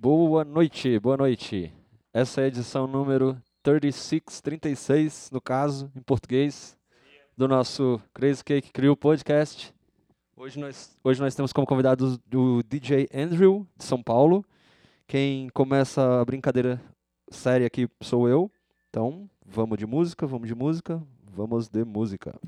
Boa noite, boa noite. Essa é a edição número 36, 36, no caso, em português, do nosso Crazy Cake Crew Podcast. Hoje nós, hoje nós temos como convidado o DJ Andrew, de São Paulo. Quem começa a brincadeira séria aqui sou eu. Então, vamos de música, vamos de música, vamos de música.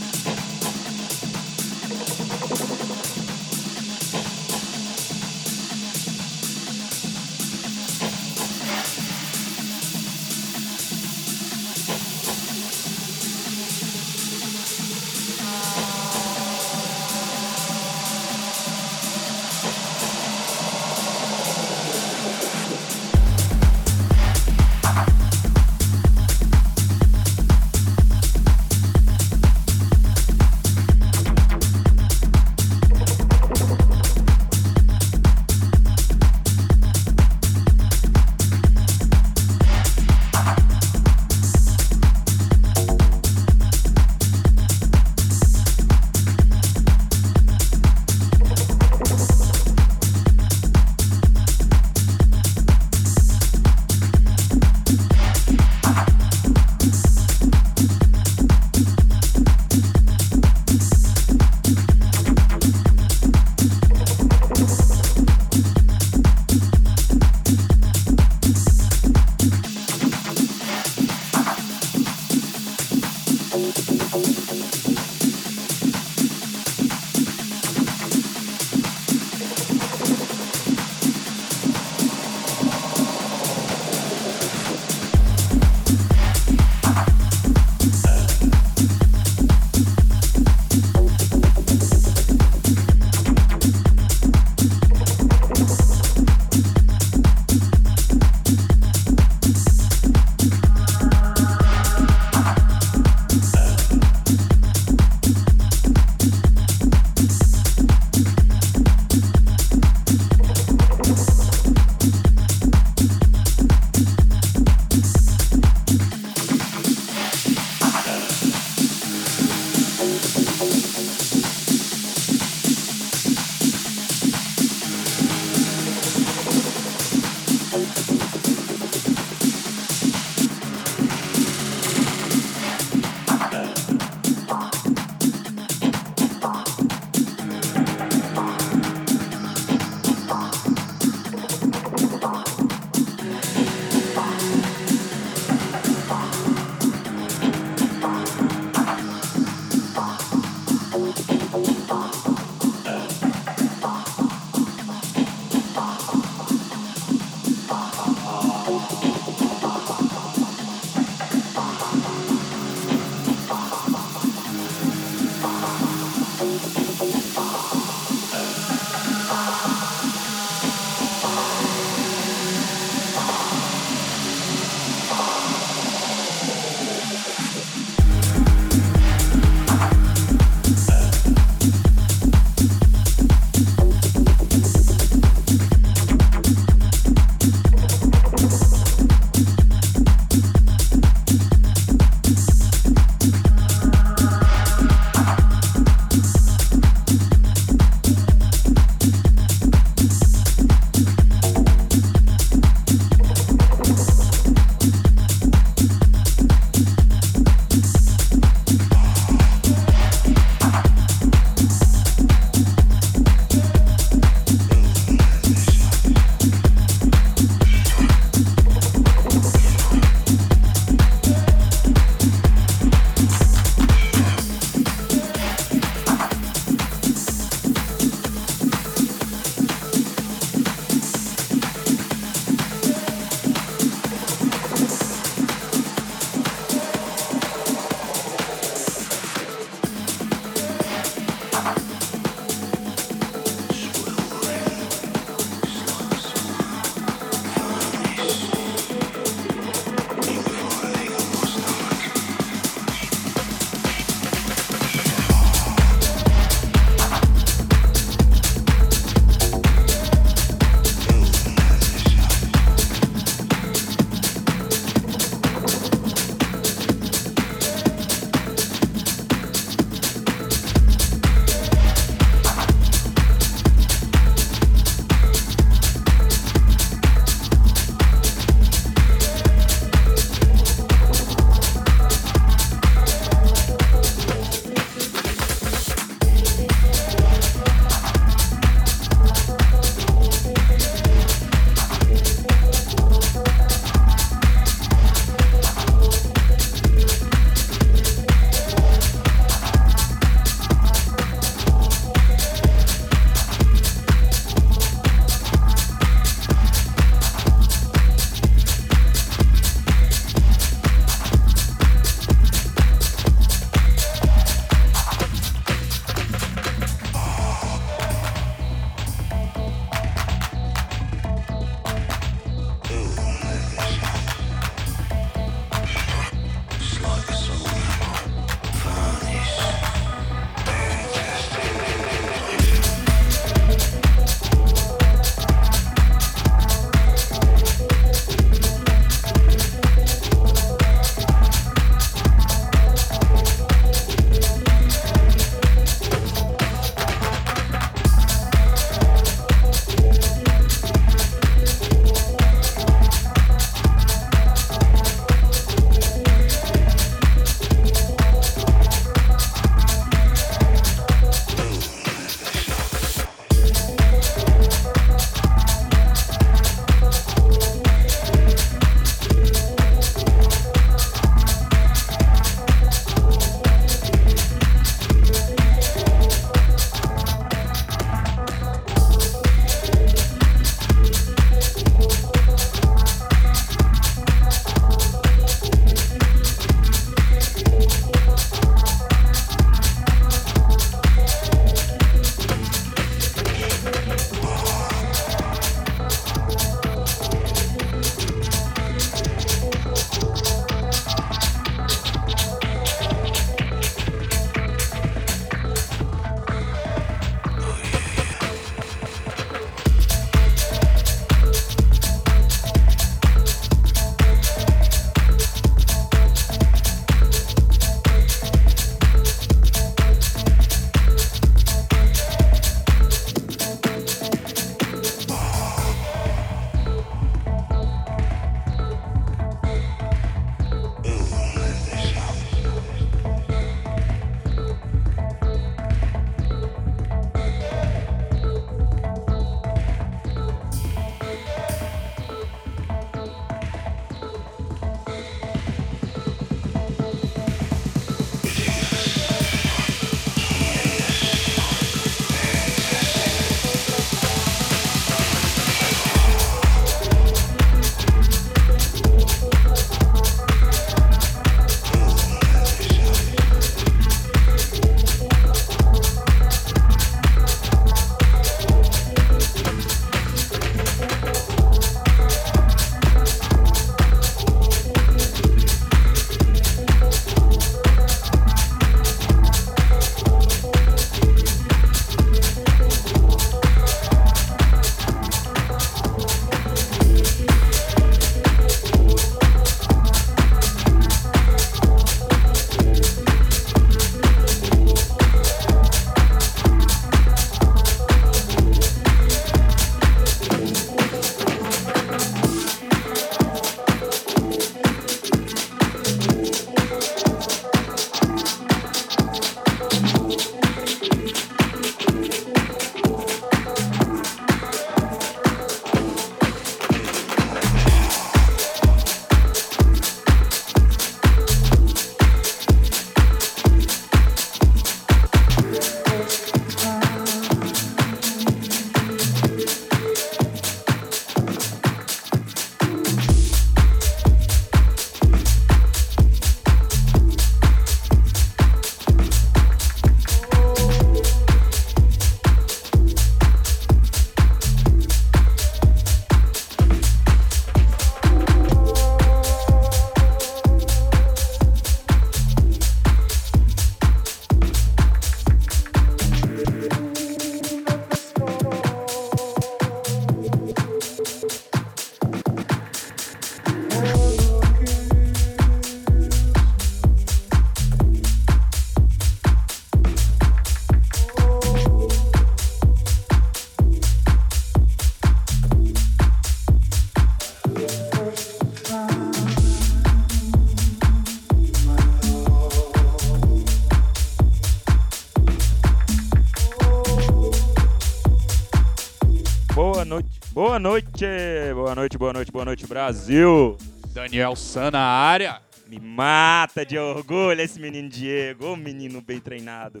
Boa noite. Boa noite, boa noite, boa noite, Brasil. Daniel San na área. Me mata de orgulho esse menino Diego, ô menino bem treinado.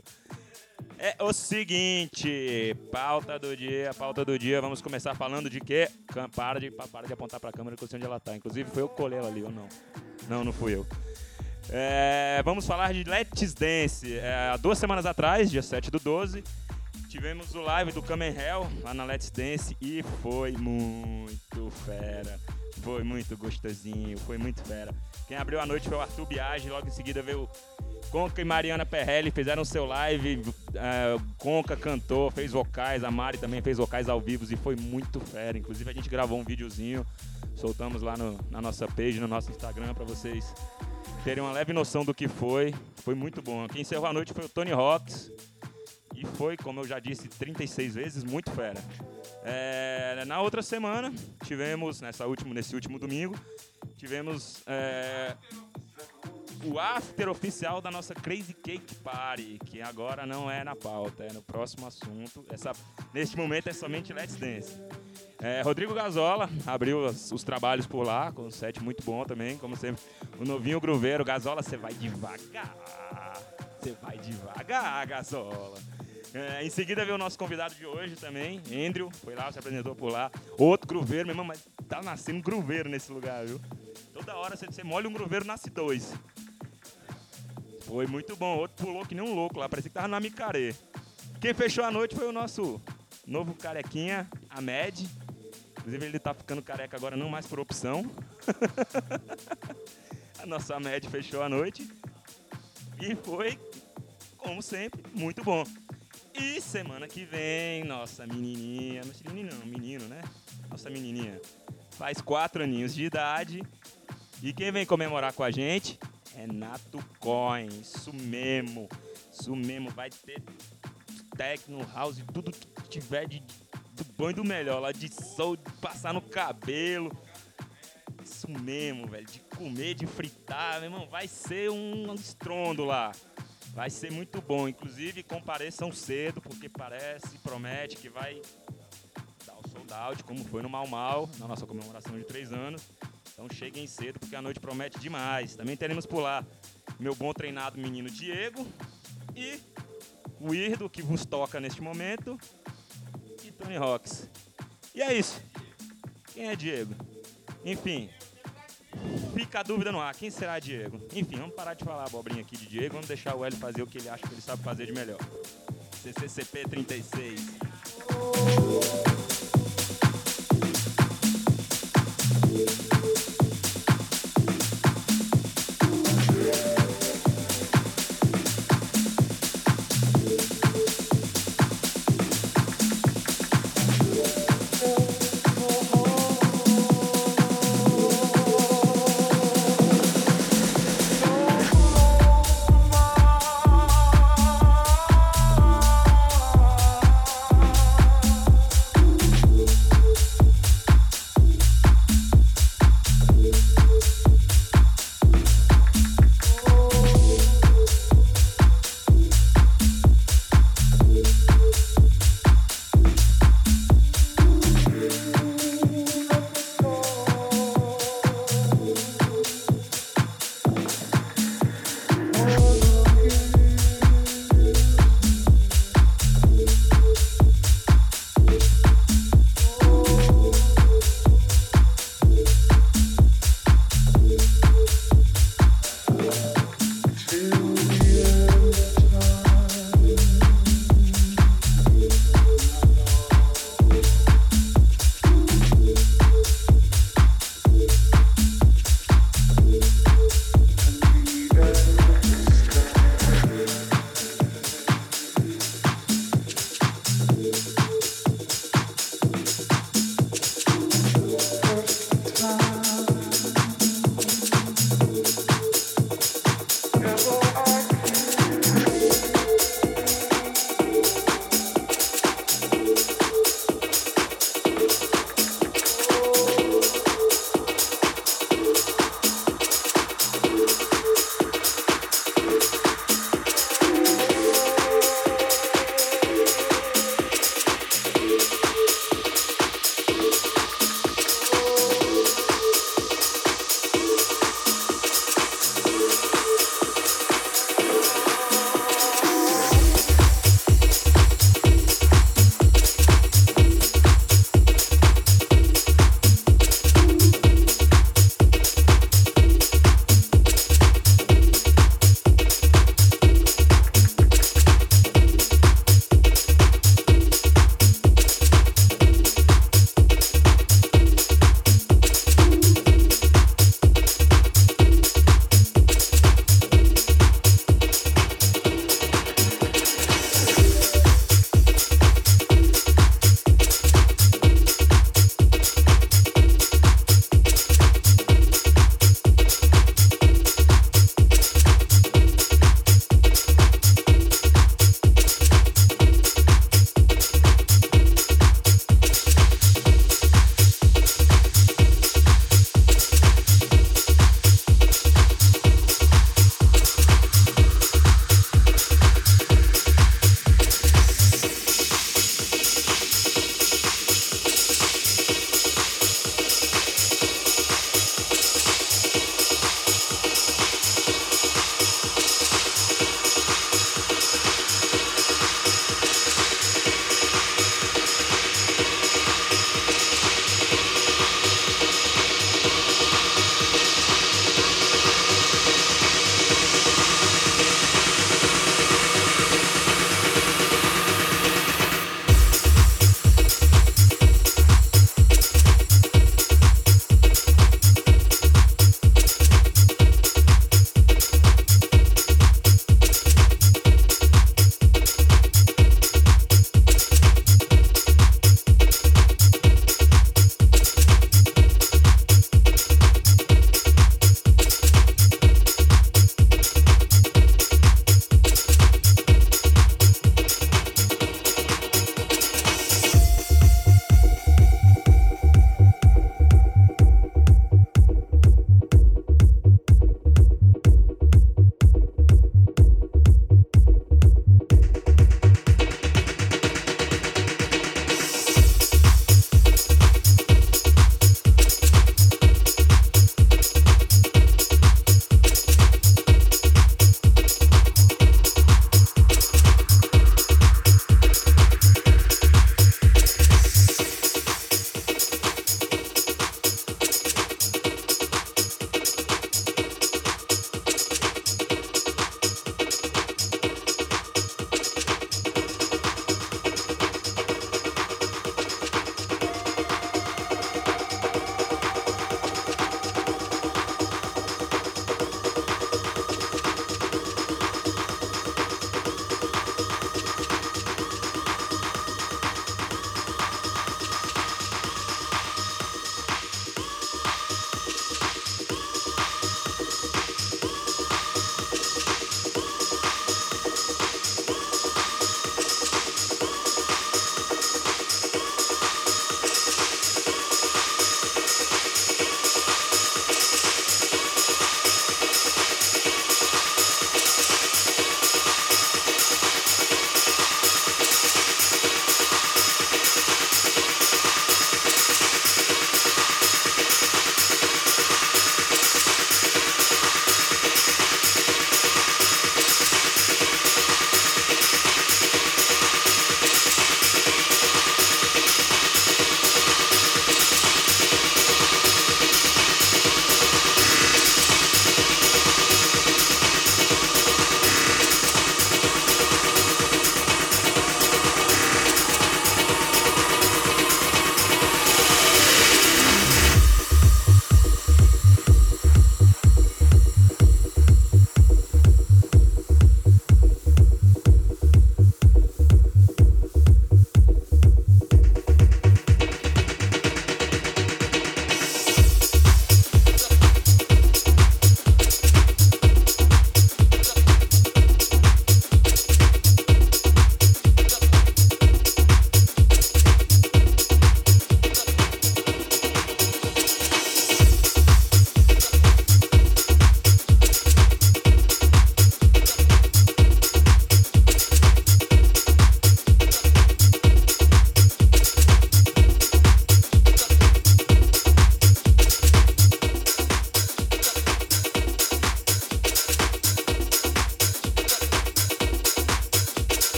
É o seguinte, pauta do dia, pauta do dia, vamos começar falando de quê? Para de, para de apontar pra câmera que eu sei onde ela tá. Inclusive foi eu que colei ela ali, ou não? Não, não fui eu. É, vamos falar de Let's Dance. É, há duas semanas atrás, dia 7 do 12, tivemos o live do Kamen Hell lá na Let's Dance e foi muito fera. Foi muito gostosinho, foi muito fera. Quem abriu a noite foi o Arthur Biagi, logo em seguida veio Conca e Mariana Perrelli fizeram seu live. Uh, Conca cantou, fez vocais, a Mari também fez vocais ao vivo e foi muito fera. Inclusive a gente gravou um videozinho, soltamos lá no, na nossa page, no nosso Instagram, para vocês terem uma leve noção do que foi. Foi muito bom. Quem encerrou a noite foi o Tony Rocks. E foi, como eu já disse 36 vezes, muito fera. É, na outra semana, tivemos, nessa último, nesse último domingo, tivemos é, o after oficial da nossa Crazy Cake Party, que agora não é na pauta, é no próximo assunto. Essa, neste momento é somente Let's Dance. É, Rodrigo Gazola abriu os, os, trabalhos por lá, com um set muito bom também, como sempre. O novinho gruveiro, Gazola, você vai devagar. Você vai devagar, Gazola. É, em seguida veio o nosso convidado de hoje também, Andrew, foi lá, se apresentou por lá. Outro gruveiro, meu irmão, mas tá nascendo gruveiro nesse lugar, viu? Toda hora você, molha um gruveiro, nasce dois. Foi muito bom. Outro pulou que nem um louco lá, parecia que tava na micaré. Quem fechou a noite foi o nosso novo carequinha, Ahmed. Inclusive ele tá ficando careca agora não mais por opção. a nossa Ahmed fechou a noite. E foi, como sempre, muito bom. E semana que vem, nossa menininha, menina não, menino, né? Nossa menininha faz quatro aninhos de idade. E quem vem comemorar com a gente Renato Coin, isso mesmo. Isso mesmo, vai ter techno, house, tudo que tiver de, do e do melhor, lá de sol, de passar no cabelo. Isso mesmo, velho, de comer, de fritar, meu irmão, vai ser um estrondo lá. Vai ser muito bom. Inclusive, compareçam cedo, porque parece, promete que vai dar o sold out, como foi no Mal Mal, na nossa comemoração de três anos. Então cheguem cedo porque a noite promete demais. Também teremos por lá meu bom treinado menino Diego e o Irdo que vos toca neste momento e Tony Rocks. E é isso. Quem é Diego? Enfim, fica a dúvida no ar. Quem será Diego? Enfim, vamos parar de falar abobrinha aqui de Diego. Vamos deixar o Hélio fazer o que ele acha que ele sabe fazer de melhor. CCCP 36.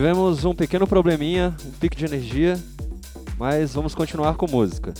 Tivemos um pequeno probleminha, um pico de energia, mas vamos continuar com música.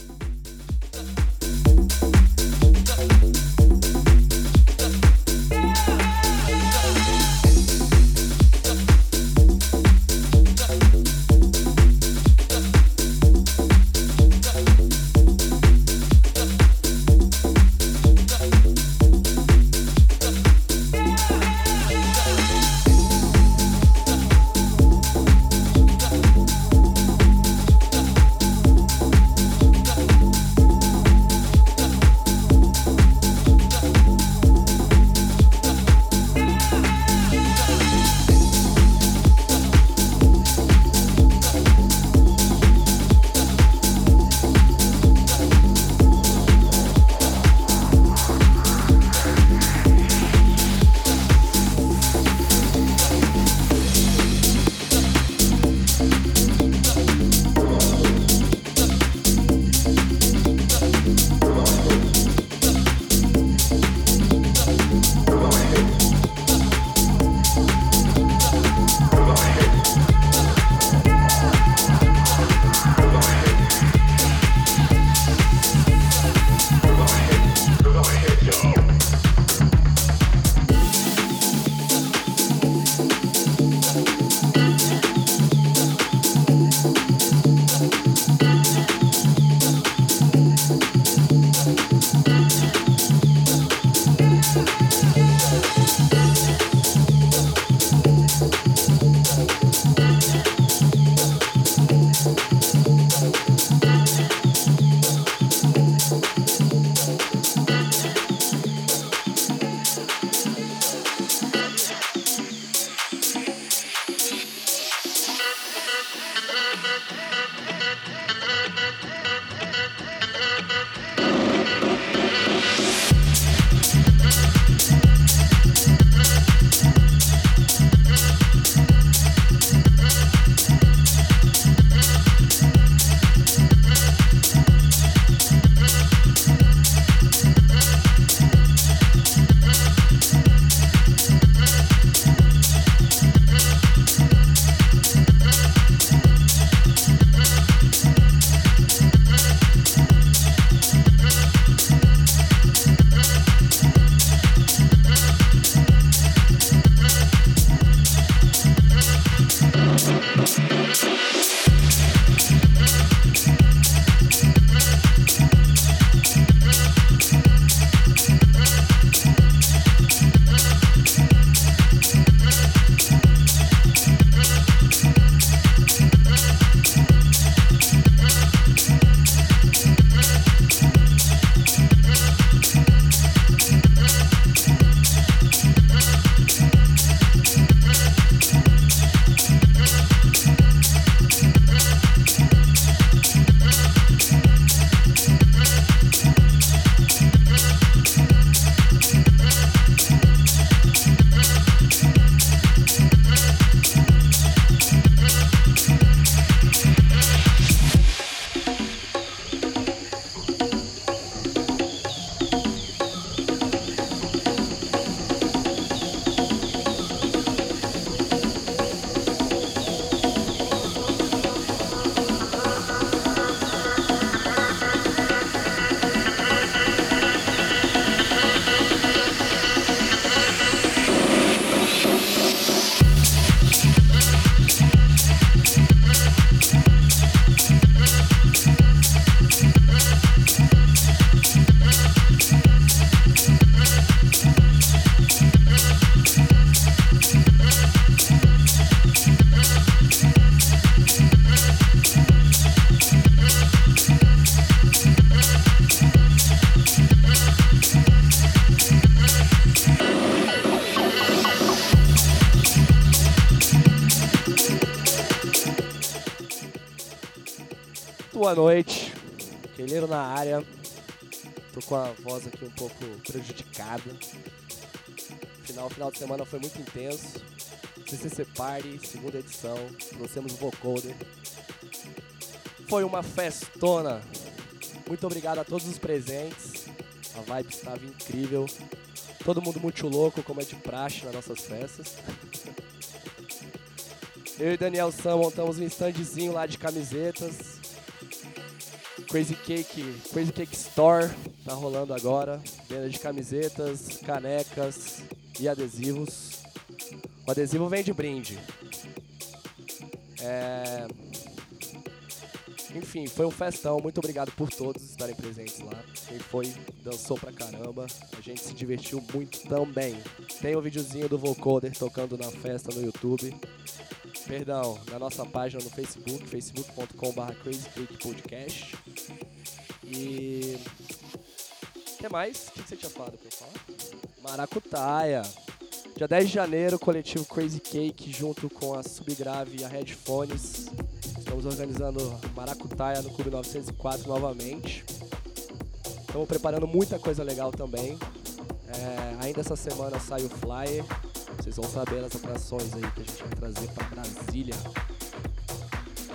Boa noite. Queleiro na área. Tô com a voz aqui um pouco prejudicada. Final, final de semana foi muito intenso. CCC Party, segunda edição. Trouxemos o vocoder. Foi uma festona. Muito obrigado a todos os presentes. A vibe estava incrível. Todo mundo muito louco, como é de praxe nas nossas festas. Eu e Daniel Sam montamos um standzinho lá de camisetas. Crazy Cake, Crazy Cake Store tá rolando agora. Venda de camisetas, canecas e adesivos. O adesivo vem de brinde. É... Enfim, foi um festão. Muito obrigado por todos estarem presentes lá. Quem foi, dançou pra caramba. A gente se divertiu muito também. Tem o um videozinho do vocoder tocando na festa no YouTube. Perdão, na nossa página no Facebook, facebook.com.br crazycakepodcast. E. Que mais? O que você tinha falado pra eu falar? Maracutaia. Dia 10 de janeiro, coletivo Crazy Cake junto com a Subgrave e a Headphones. Estamos organizando Maracutaia no Clube 904 novamente. Estamos preparando muita coisa legal também. É, ainda essa semana sai o flyer. Vocês vão saber as atrações aí que a gente vai trazer para Brasília.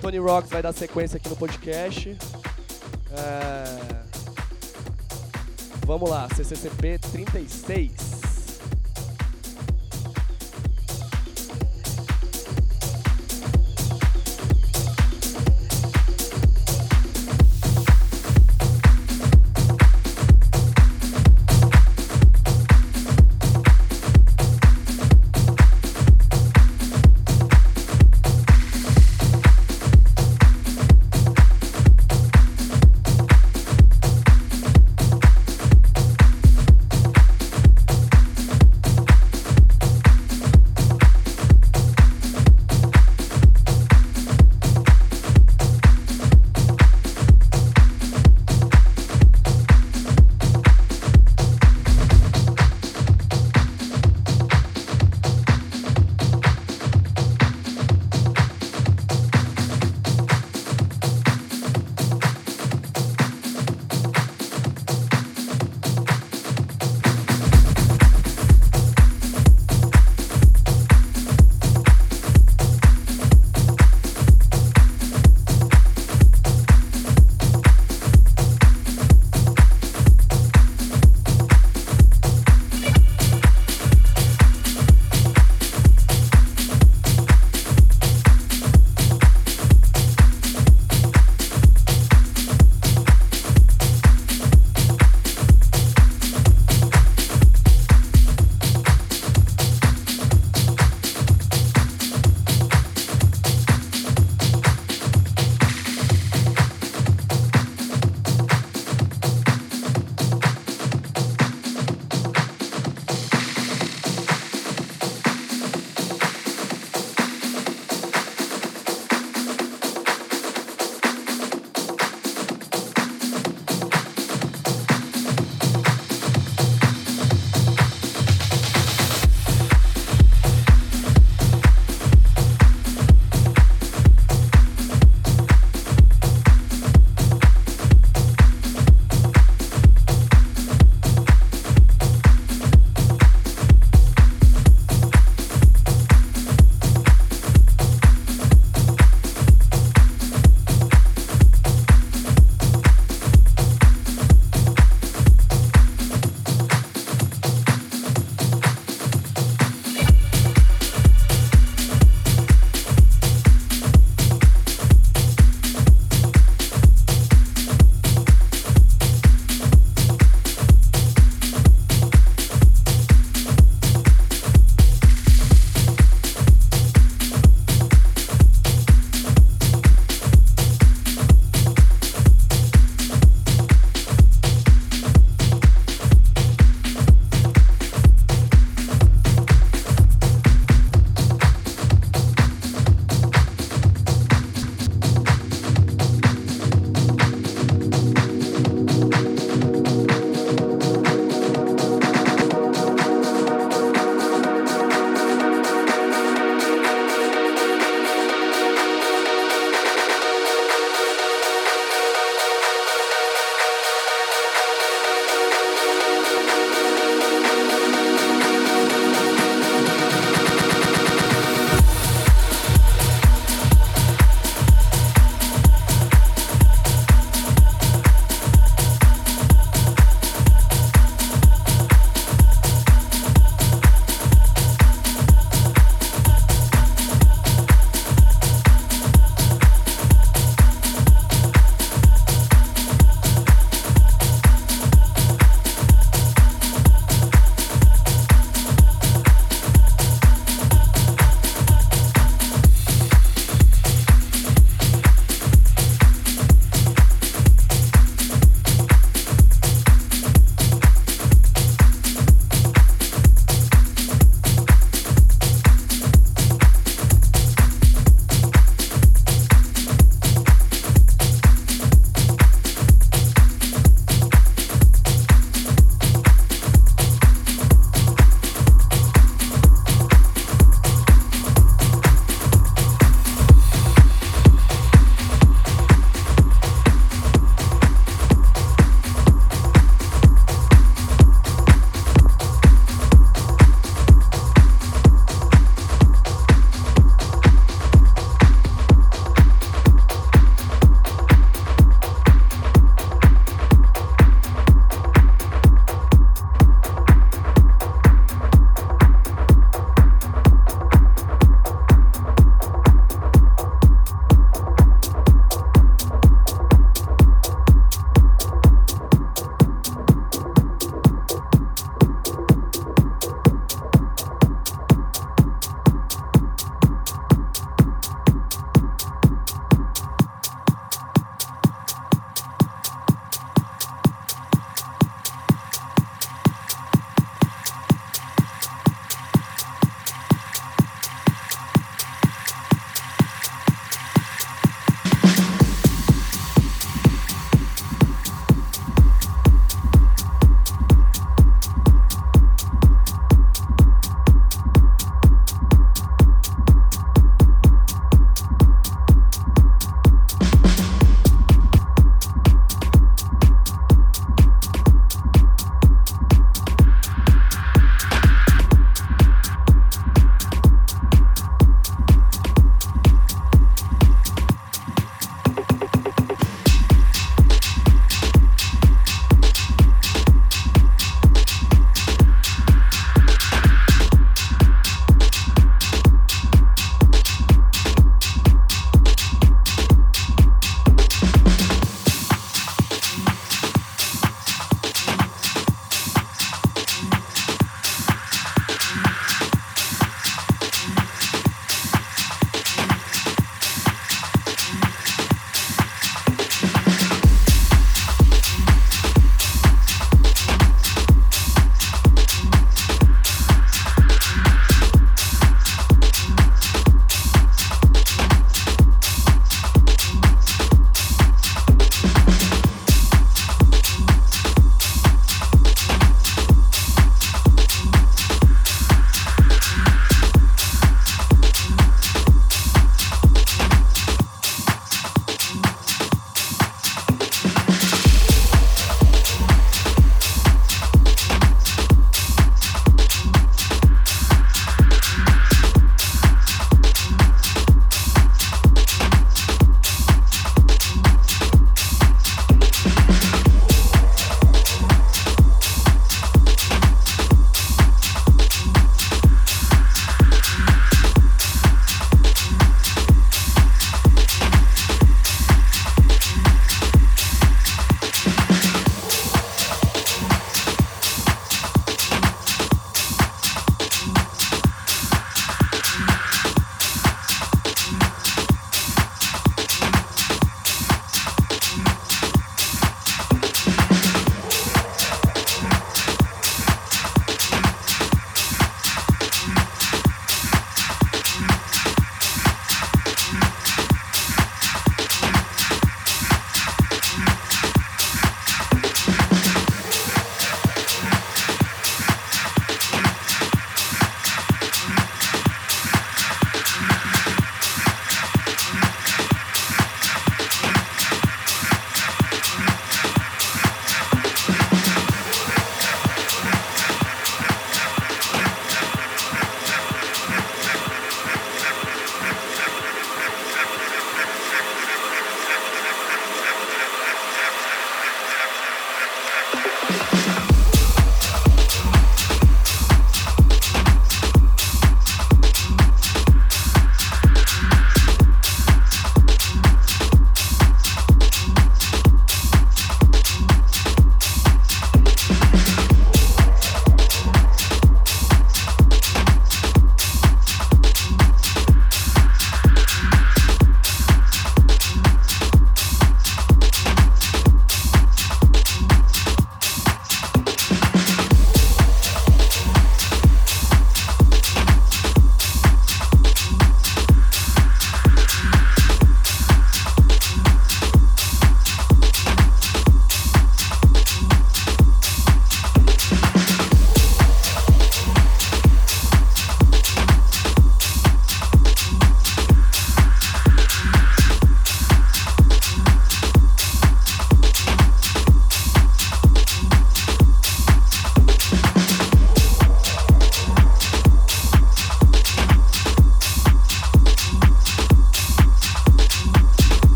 Tony Rocks vai dar sequência aqui no podcast. É... Vamos lá, CCCP 36.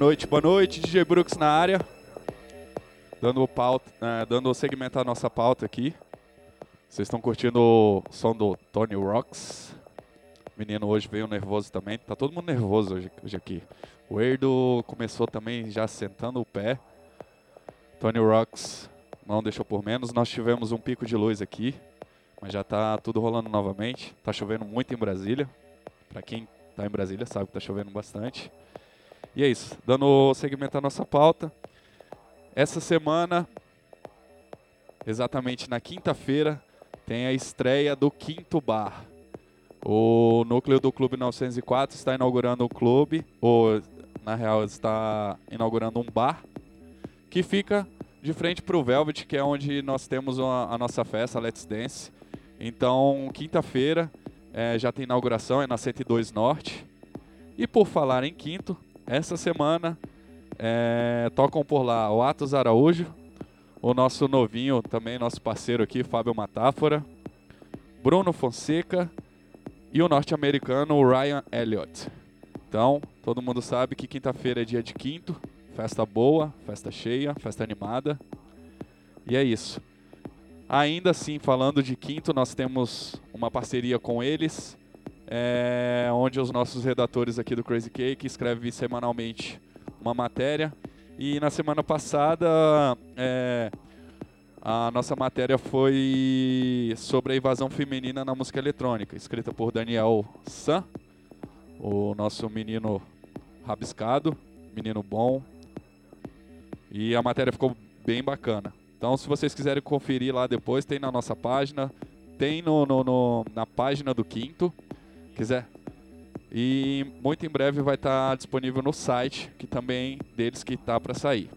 Noite, boa noite, DJ Brooks na área. Dando, pauta, é, dando segmento à nossa pauta aqui. Vocês estão curtindo o som do Tony Rocks. O menino hoje veio nervoso também. Tá todo mundo nervoso hoje, hoje aqui. O Erdo começou também já sentando o pé. Tony Rocks não deixou por menos. Nós tivemos um pico de luz aqui, mas já tá tudo rolando novamente. Tá chovendo muito em Brasília. Para quem tá em Brasília sabe que tá chovendo bastante. E é isso, dando segmento à nossa pauta. Essa semana, exatamente na quinta-feira, tem a estreia do Quinto Bar. O núcleo do Clube 904 está inaugurando um clube, ou na real está inaugurando um bar, que fica de frente para o Velvet, que é onde nós temos a, a nossa festa, a Let's Dance. Então, quinta-feira é, já tem inauguração, é na 102 Norte. E por falar em quinto, essa semana é, tocam por lá o Atos Araújo, o nosso novinho, também nosso parceiro aqui, Fábio Matáfora, Bruno Fonseca e o norte-americano Ryan Elliott. Então, todo mundo sabe que quinta-feira é dia de quinto, festa boa, festa cheia, festa animada. E é isso. Ainda assim, falando de quinto, nós temos uma parceria com eles, é, onde os nossos redatores aqui do Crazy Cake escrevem semanalmente uma matéria. E na semana passada, é, a nossa matéria foi sobre a invasão feminina na música eletrônica, escrita por Daniel San, o nosso menino rabiscado, menino bom. E a matéria ficou bem bacana. Então, se vocês quiserem conferir lá depois, tem na nossa página, tem no, no, no na página do Quinto. Quiser e muito em breve vai estar disponível no site, que também deles que está para sair.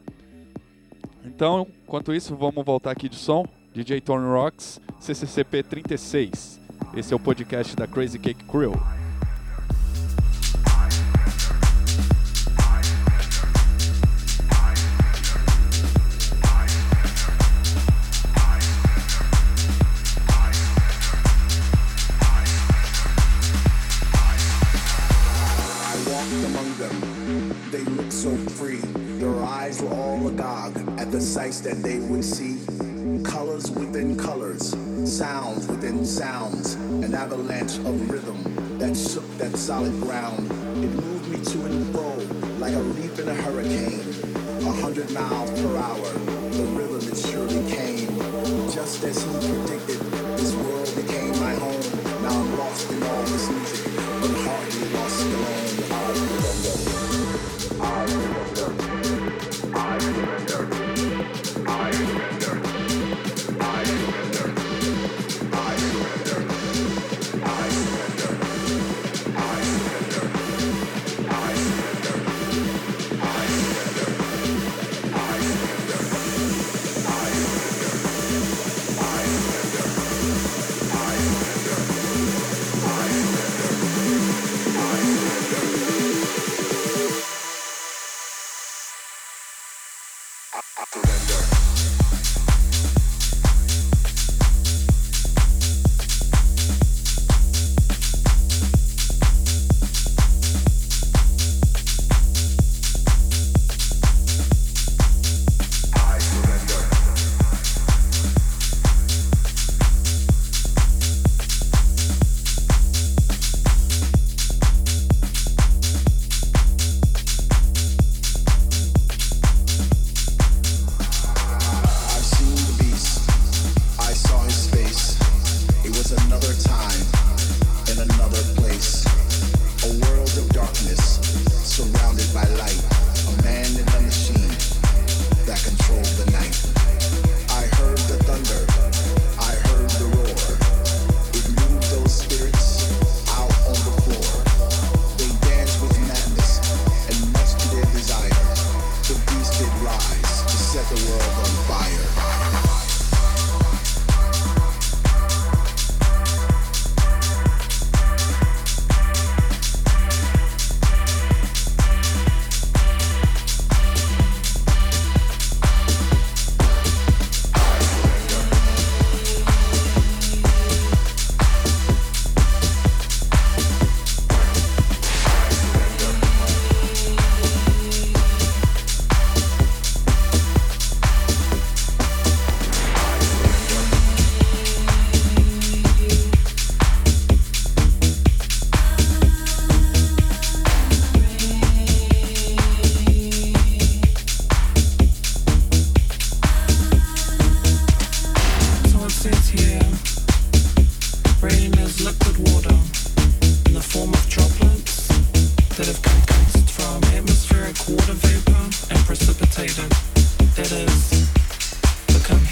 Então, enquanto isso, vamos voltar aqui de som. DJ Tony Rocks, CCCP 36. Esse é o podcast da Crazy Cake Crew.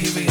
here we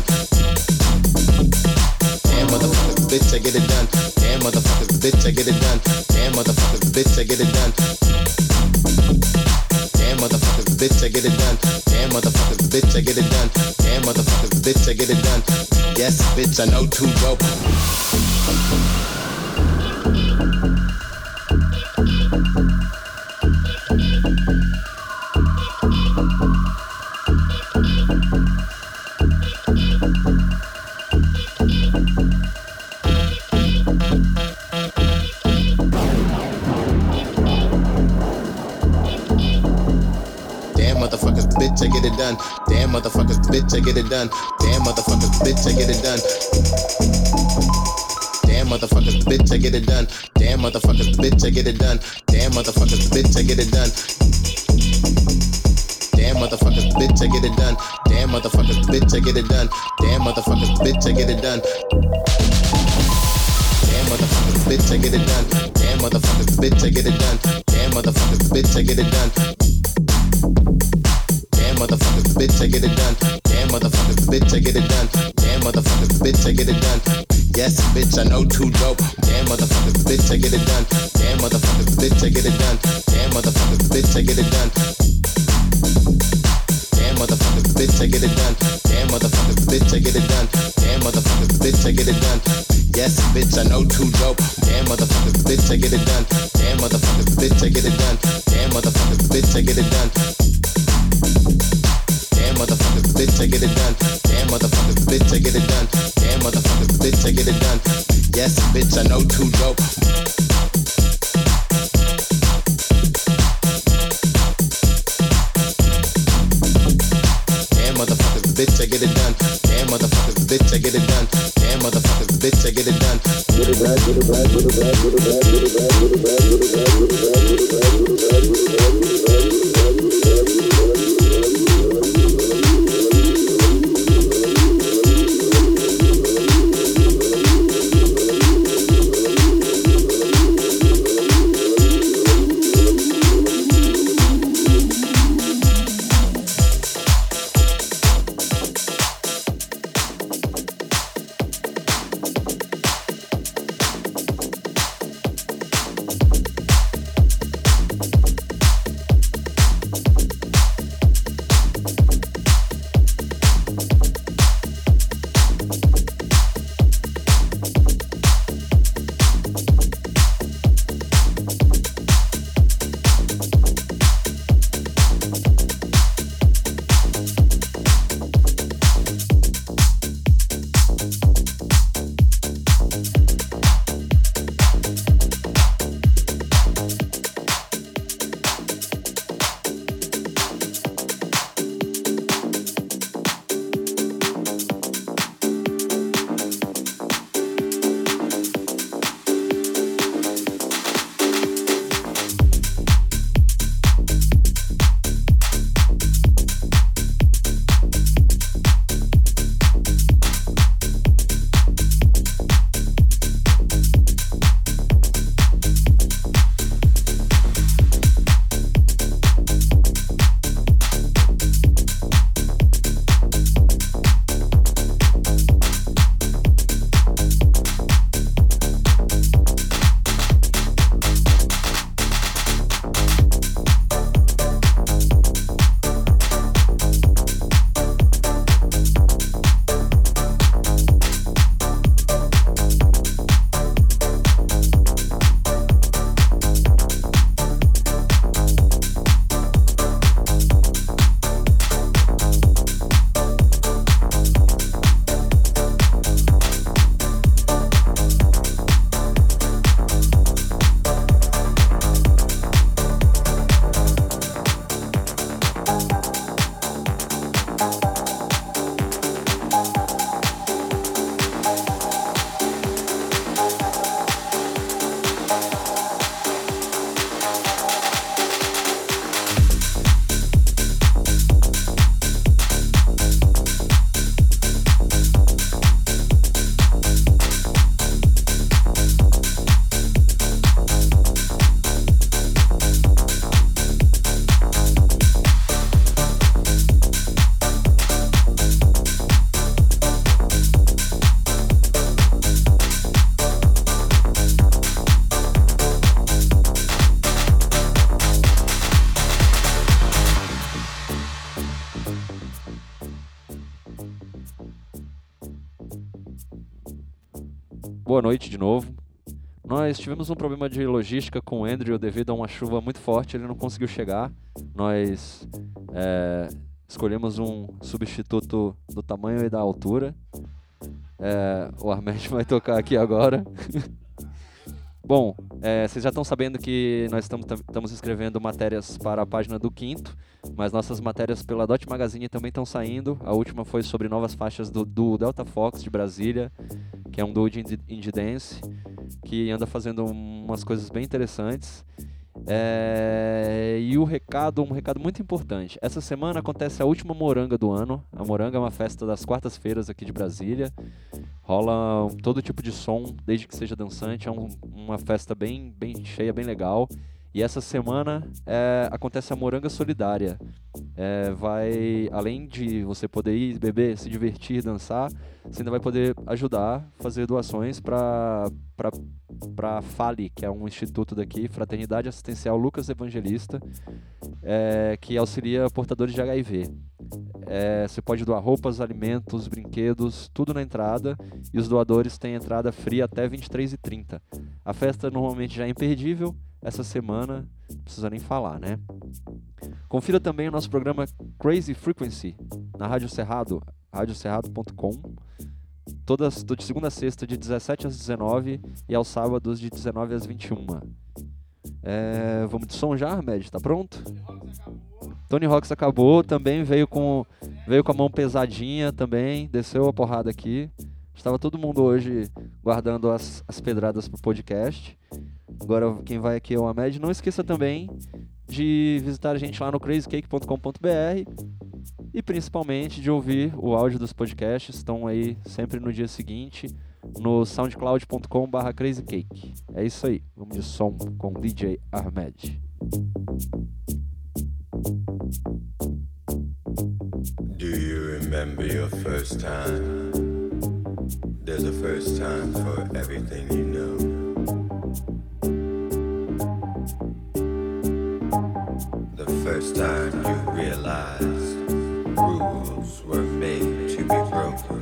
an O2 rope. Noite de novo. Nós tivemos um problema de logística com o Andrew devido a uma chuva muito forte, ele não conseguiu chegar. Nós é, escolhemos um substituto do tamanho e da altura. É, o Ahmed vai tocar aqui agora. Bom, é, vocês já estão sabendo que nós estamos tam- estamos escrevendo matérias para a página do Quinto, mas nossas matérias pela Dot Magazine também estão saindo. A última foi sobre novas faixas do, do Delta Fox de Brasília, que é um duo de indie, dance, que anda fazendo umas coisas bem interessantes. É, e o recado, um recado muito importante. Essa semana acontece a última Moranga do ano. A Moranga é uma festa das quartas-feiras aqui de Brasília. Rola todo tipo de som, desde que seja dançante. É um- uma festa bem, bem cheia, bem legal. E essa semana é, acontece a Moranga Solidária. É, vai, além de você poder ir beber, se divertir, dançar, você ainda vai poder ajudar, fazer doações para para FALI, que é um instituto daqui, Fraternidade Assistencial Lucas Evangelista, é, que auxilia portadores de HIV. É, você pode doar roupas, alimentos, brinquedos, tudo na entrada, e os doadores têm entrada free até 23h30. A festa normalmente já é imperdível, essa semana não precisa nem falar, né? Confira também o nosso programa Crazy Frequency na Rádio Cerrado, radiocerrado.com, todas de segunda a sexta de 17 às 19 e aos sábados de 19 às 21. É, vamos de som já, Ahmed? Tá pronto? Tony Rocks acabou, também veio com Veio com a mão pesadinha também, desceu a porrada aqui. Estava todo mundo hoje guardando as, as pedradas pro podcast. Agora quem vai aqui é o Ahmed. Não esqueça também de visitar a gente lá no crazycake.com.br e principalmente de ouvir o áudio dos podcasts. Estão aí sempre no dia seguinte no soundcloud.com.br crazycake. É isso aí. Vamos de som com DJ Ahmed. Do you remember your first time? There's a first time for everything you know. First time you realized rules were made to be broken.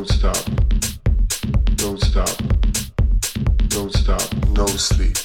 Don't stop. Don't stop. Don't stop. No sleep.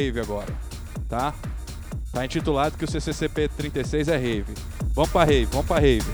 Rave agora, tá? Tá intitulado que o CCCP 36 é rave. Vamos pra rave, vamos pra rave.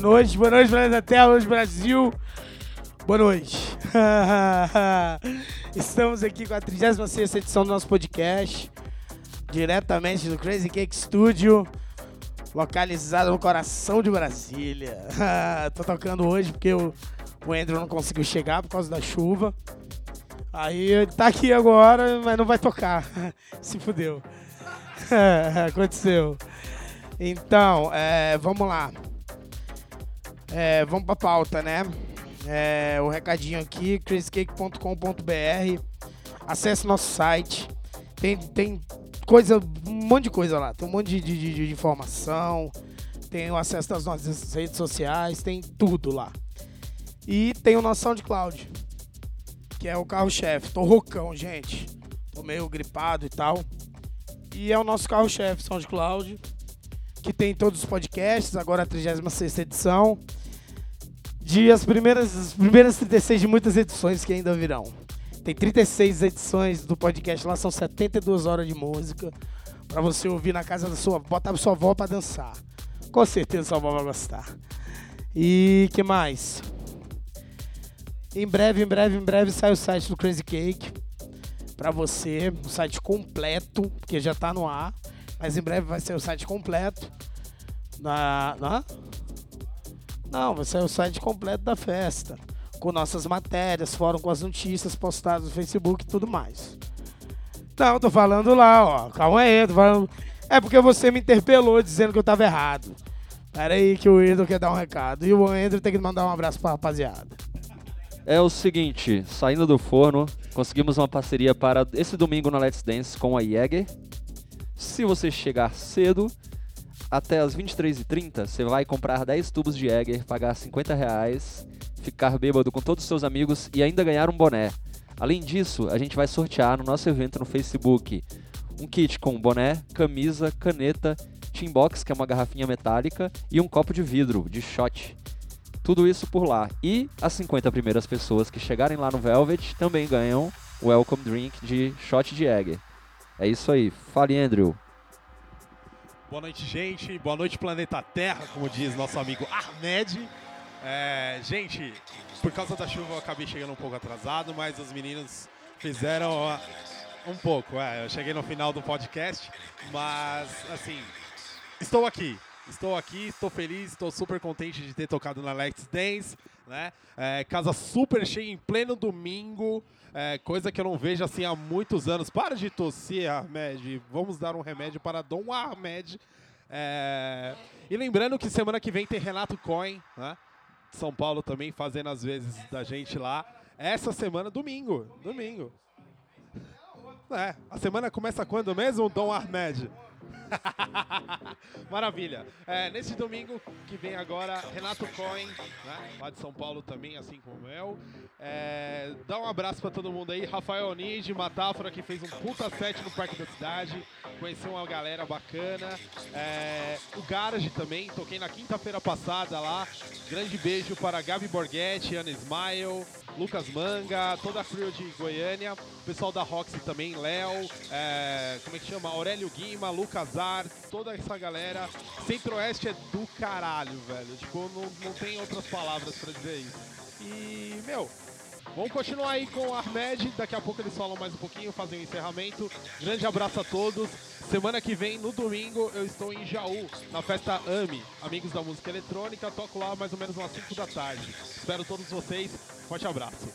Boa noite, boa noite, Planeta Terra, boa noite, Brasil. Boa noite. Estamos aqui com a 36 edição do nosso podcast, diretamente do Crazy Cake Studio, localizado no coração de Brasília. Tô tocando hoje porque o, o Andrew não conseguiu chegar por causa da chuva. Aí tá aqui agora, mas não vai tocar. Se fudeu. Aconteceu. Então, é, vamos lá. É, vamos pra pauta, né? É, o recadinho aqui, crazycake.com.br. Acesse nosso site. Tem, tem coisa, um monte de coisa lá. Tem um monte de, de- de- informação. Tem o acesso das nossas redes sociais. Tem tudo lá. E tem o nosso SoundCloud, que é o carro-chefe. Tô rocão, gente. Tô meio gripado e tal. E é o nosso carro-chefe, SoundCloud, que tem todos os podcasts, agora a 36 edição. De as primeiras, as primeiras 36 de muitas edições que ainda virão. Tem 36 edições do podcast lá, são 72 horas de música. Pra você ouvir na casa da sua botar sua avó pra dançar. Com certeza sua avó vai gostar. E que mais? Em breve, em breve, em breve sai o site do Crazy Cake pra você, o site completo, porque já tá no ar, mas em breve vai ser o site completo. Na, na? Não, vai ser o site completo da festa, com nossas matérias, fórum com as notícias postadas no Facebook e tudo mais. Não, tô falando lá, ó. Calma aí, tô falando. É porque você me interpelou dizendo que eu tava errado. Pera aí que o Andrew quer dar um recado. E o Andrew tem que mandar um abraço pra rapaziada. É o seguinte, saindo do forno, conseguimos uma parceria para esse domingo na Let's Dance com a Jäger. Se você chegar cedo, até as 23h30, você vai comprar 10 tubos de Jäger, pagar 50 reais, ficar bêbado com todos os seus amigos e ainda ganhar um boné. Além disso, a gente vai sortear no nosso evento no Facebook um kit com boné, camisa, caneta, Teambox, que é uma garrafinha metálica, e um copo de vidro, de shot. Tudo isso por lá. E as 50 primeiras pessoas que chegarem lá no Velvet também ganham o Welcome Drink de shot de Jäger. É isso aí. Fale, Andrew. Boa noite, gente. Boa noite, planeta Terra, como diz nosso amigo Ahmed. É, gente, por causa da chuva eu acabei chegando um pouco atrasado, mas os meninos fizeram um pouco. É, eu cheguei no final do podcast, mas assim, estou aqui. Estou aqui, estou feliz, estou super contente de ter tocado na Let's Dance, né? É, casa super cheia em pleno domingo, é, coisa que eu não vejo assim há muitos anos. Para de tossir, Ahmed. Vamos dar um remédio para Dom Ahmed. É, e lembrando que semana que vem tem Renato Coin, né? São Paulo também, fazendo as vezes da gente lá. Essa semana, domingo. Domingo. É, a semana começa quando mesmo, Dom Ahmed? Maravilha. É, nesse domingo que vem agora, Renato Cohen, né, lá de São Paulo também, assim como eu. É, dá um abraço pra todo mundo aí. Rafael Nid, Matáfora, que fez um puta set no Parque da Cidade. Conheceu uma galera bacana. É, o Garage também, toquei na quinta-feira passada lá. Grande beijo para Gabi Borghetti, Ana Smile, Lucas Manga, toda a crew de Goiânia. O pessoal da Roxy também, Léo, é, como é que chama? Aurélio Guima, Lucas Ar, toda essa galera. Centro-Oeste é do caralho, velho. Tipo, não, não tem outras palavras pra dizer isso. E, meu, Vamos continuar aí com o Ahmed. Daqui a pouco eles falam mais um pouquinho, fazem o encerramento. Grande abraço a todos. Semana que vem, no domingo, eu estou em Jaú, na festa AMI, Amigos da Música Eletrônica. Toco lá mais ou menos umas 5 da tarde. Espero todos vocês. Forte abraço.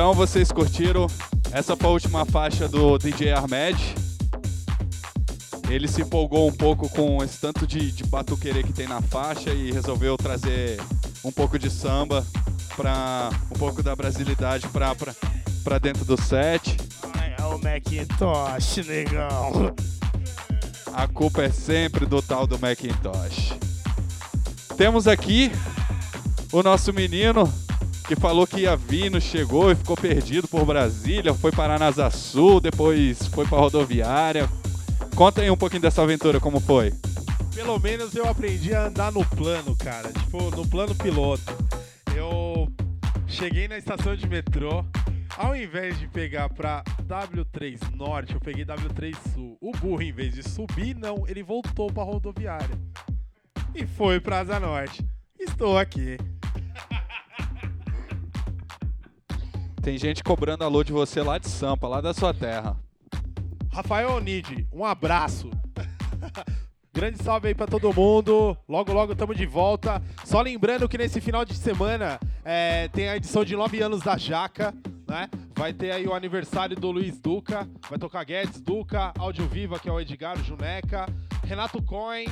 Então vocês curtiram? Essa foi a última faixa do DJ Armed. Ele se empolgou um pouco com esse tanto de, de que tem na faixa e resolveu trazer um pouco de samba para um pouco da brasilidade para para dentro do set. Ai, é o Macintosh, negão. A culpa é sempre do tal do Macintosh. Temos aqui o nosso menino que falou que ia vir, não chegou e ficou perdido por Brasília, foi parar na Asa Sul, depois foi para rodoviária. Conta aí um pouquinho dessa aventura, como foi? Pelo menos eu aprendi a andar no plano, cara. Tipo, no plano piloto. Eu cheguei na estação de metrô. Ao invés de pegar pra W3 Norte, eu peguei W3 Sul. O burro, em vez de subir, não, ele voltou pra rodoviária. E foi pra Asa Norte. Estou aqui. Tem gente cobrando alô de você lá de Sampa, lá da sua terra. Rafael Onid, um abraço. Grande salve aí pra todo mundo. Logo, logo estamos de volta. Só lembrando que nesse final de semana é, tem a edição de 9 anos da Jaca, né? Vai ter aí o aniversário do Luiz Duca. Vai tocar Guedes, Duca, Áudio Viva, que é o Edgar Juneca, Renato Coin,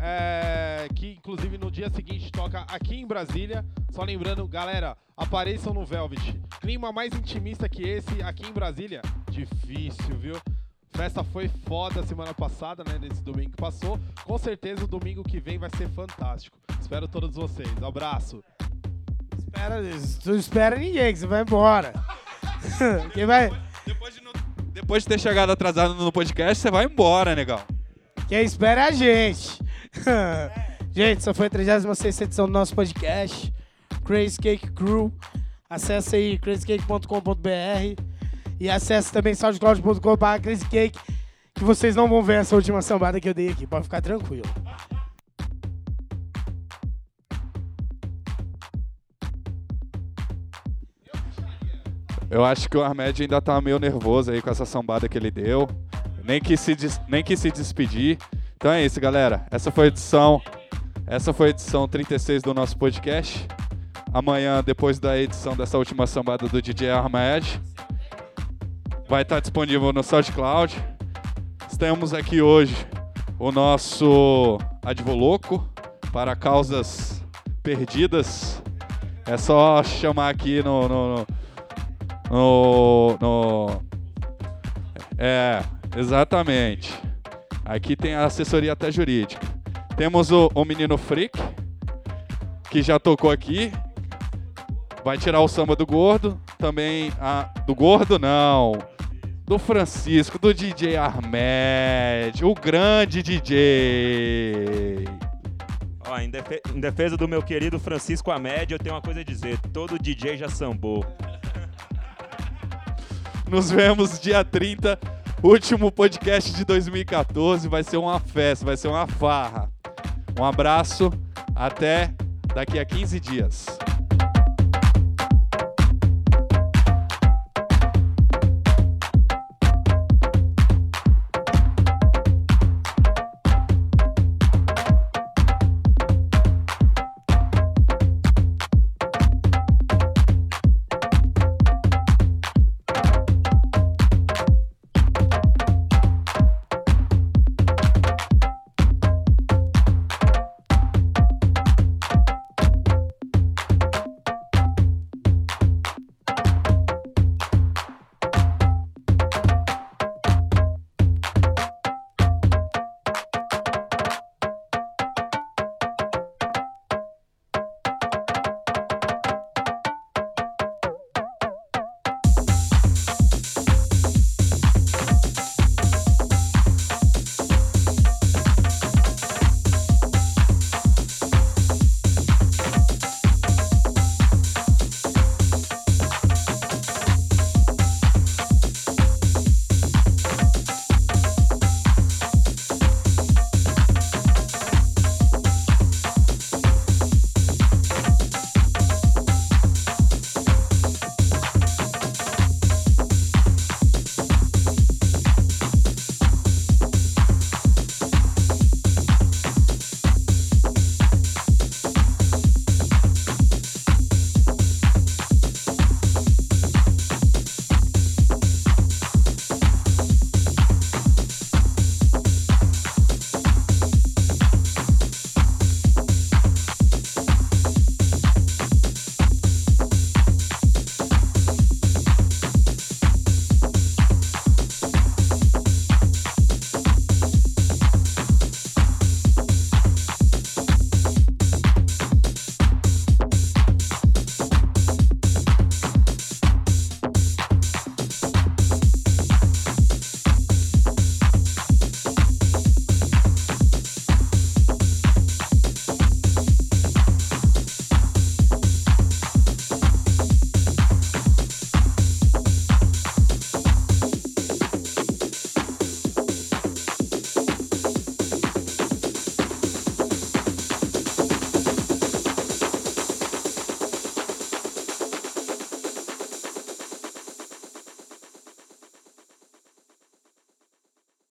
é, que inclusive no dia seguinte toca aqui em Brasília. Só lembrando, galera, apareçam no Velvet. Clima mais intimista que esse aqui em Brasília? Difícil, viu? Festa foi foda semana passada, né? Nesse domingo que passou. Com certeza o domingo que vem vai ser fantástico. Espero todos vocês. Abraço. Espera, tu espera ninguém, que você vai embora. Quem vai. Depois de, no- depois de ter chegado atrasado no podcast, você vai embora, negão. Quem espera é a gente. gente, essa foi a 36 edição do nosso podcast. Crazy Cake Crew. Acesse aí crazycake.com.br e acesse também soundcloud.com.br crazycake que vocês não vão ver essa última sambada que eu dei aqui, pode ficar tranquilo. Eu acho que o Armed ainda tá meio nervoso aí com essa sambada que ele deu. Nem quis se, des- nem quis se despedir. Então é isso, galera. Essa foi a edição. Essa foi a edição 36 do nosso podcast. Amanhã, depois da edição dessa última sambada do DJ Armed, vai estar disponível no SoundCloud. Temos aqui hoje o nosso Advoloco para causas perdidas. É só chamar aqui no- no- no, no, no- É, exatamente. Aqui tem a assessoria até jurídica. Temos o, o menino Freak, que já tocou aqui. Vai tirar o samba do gordo. Também a. Do gordo não. Do Francisco, do DJ Armed, o grande DJ. Ó, em, defe- em defesa do meu querido Francisco Amédio, eu tenho uma coisa a dizer. Todo DJ já sambou. Nos vemos dia 30, último podcast de 2014. Vai ser uma festa, vai ser uma farra. Um abraço, até daqui a 15 dias.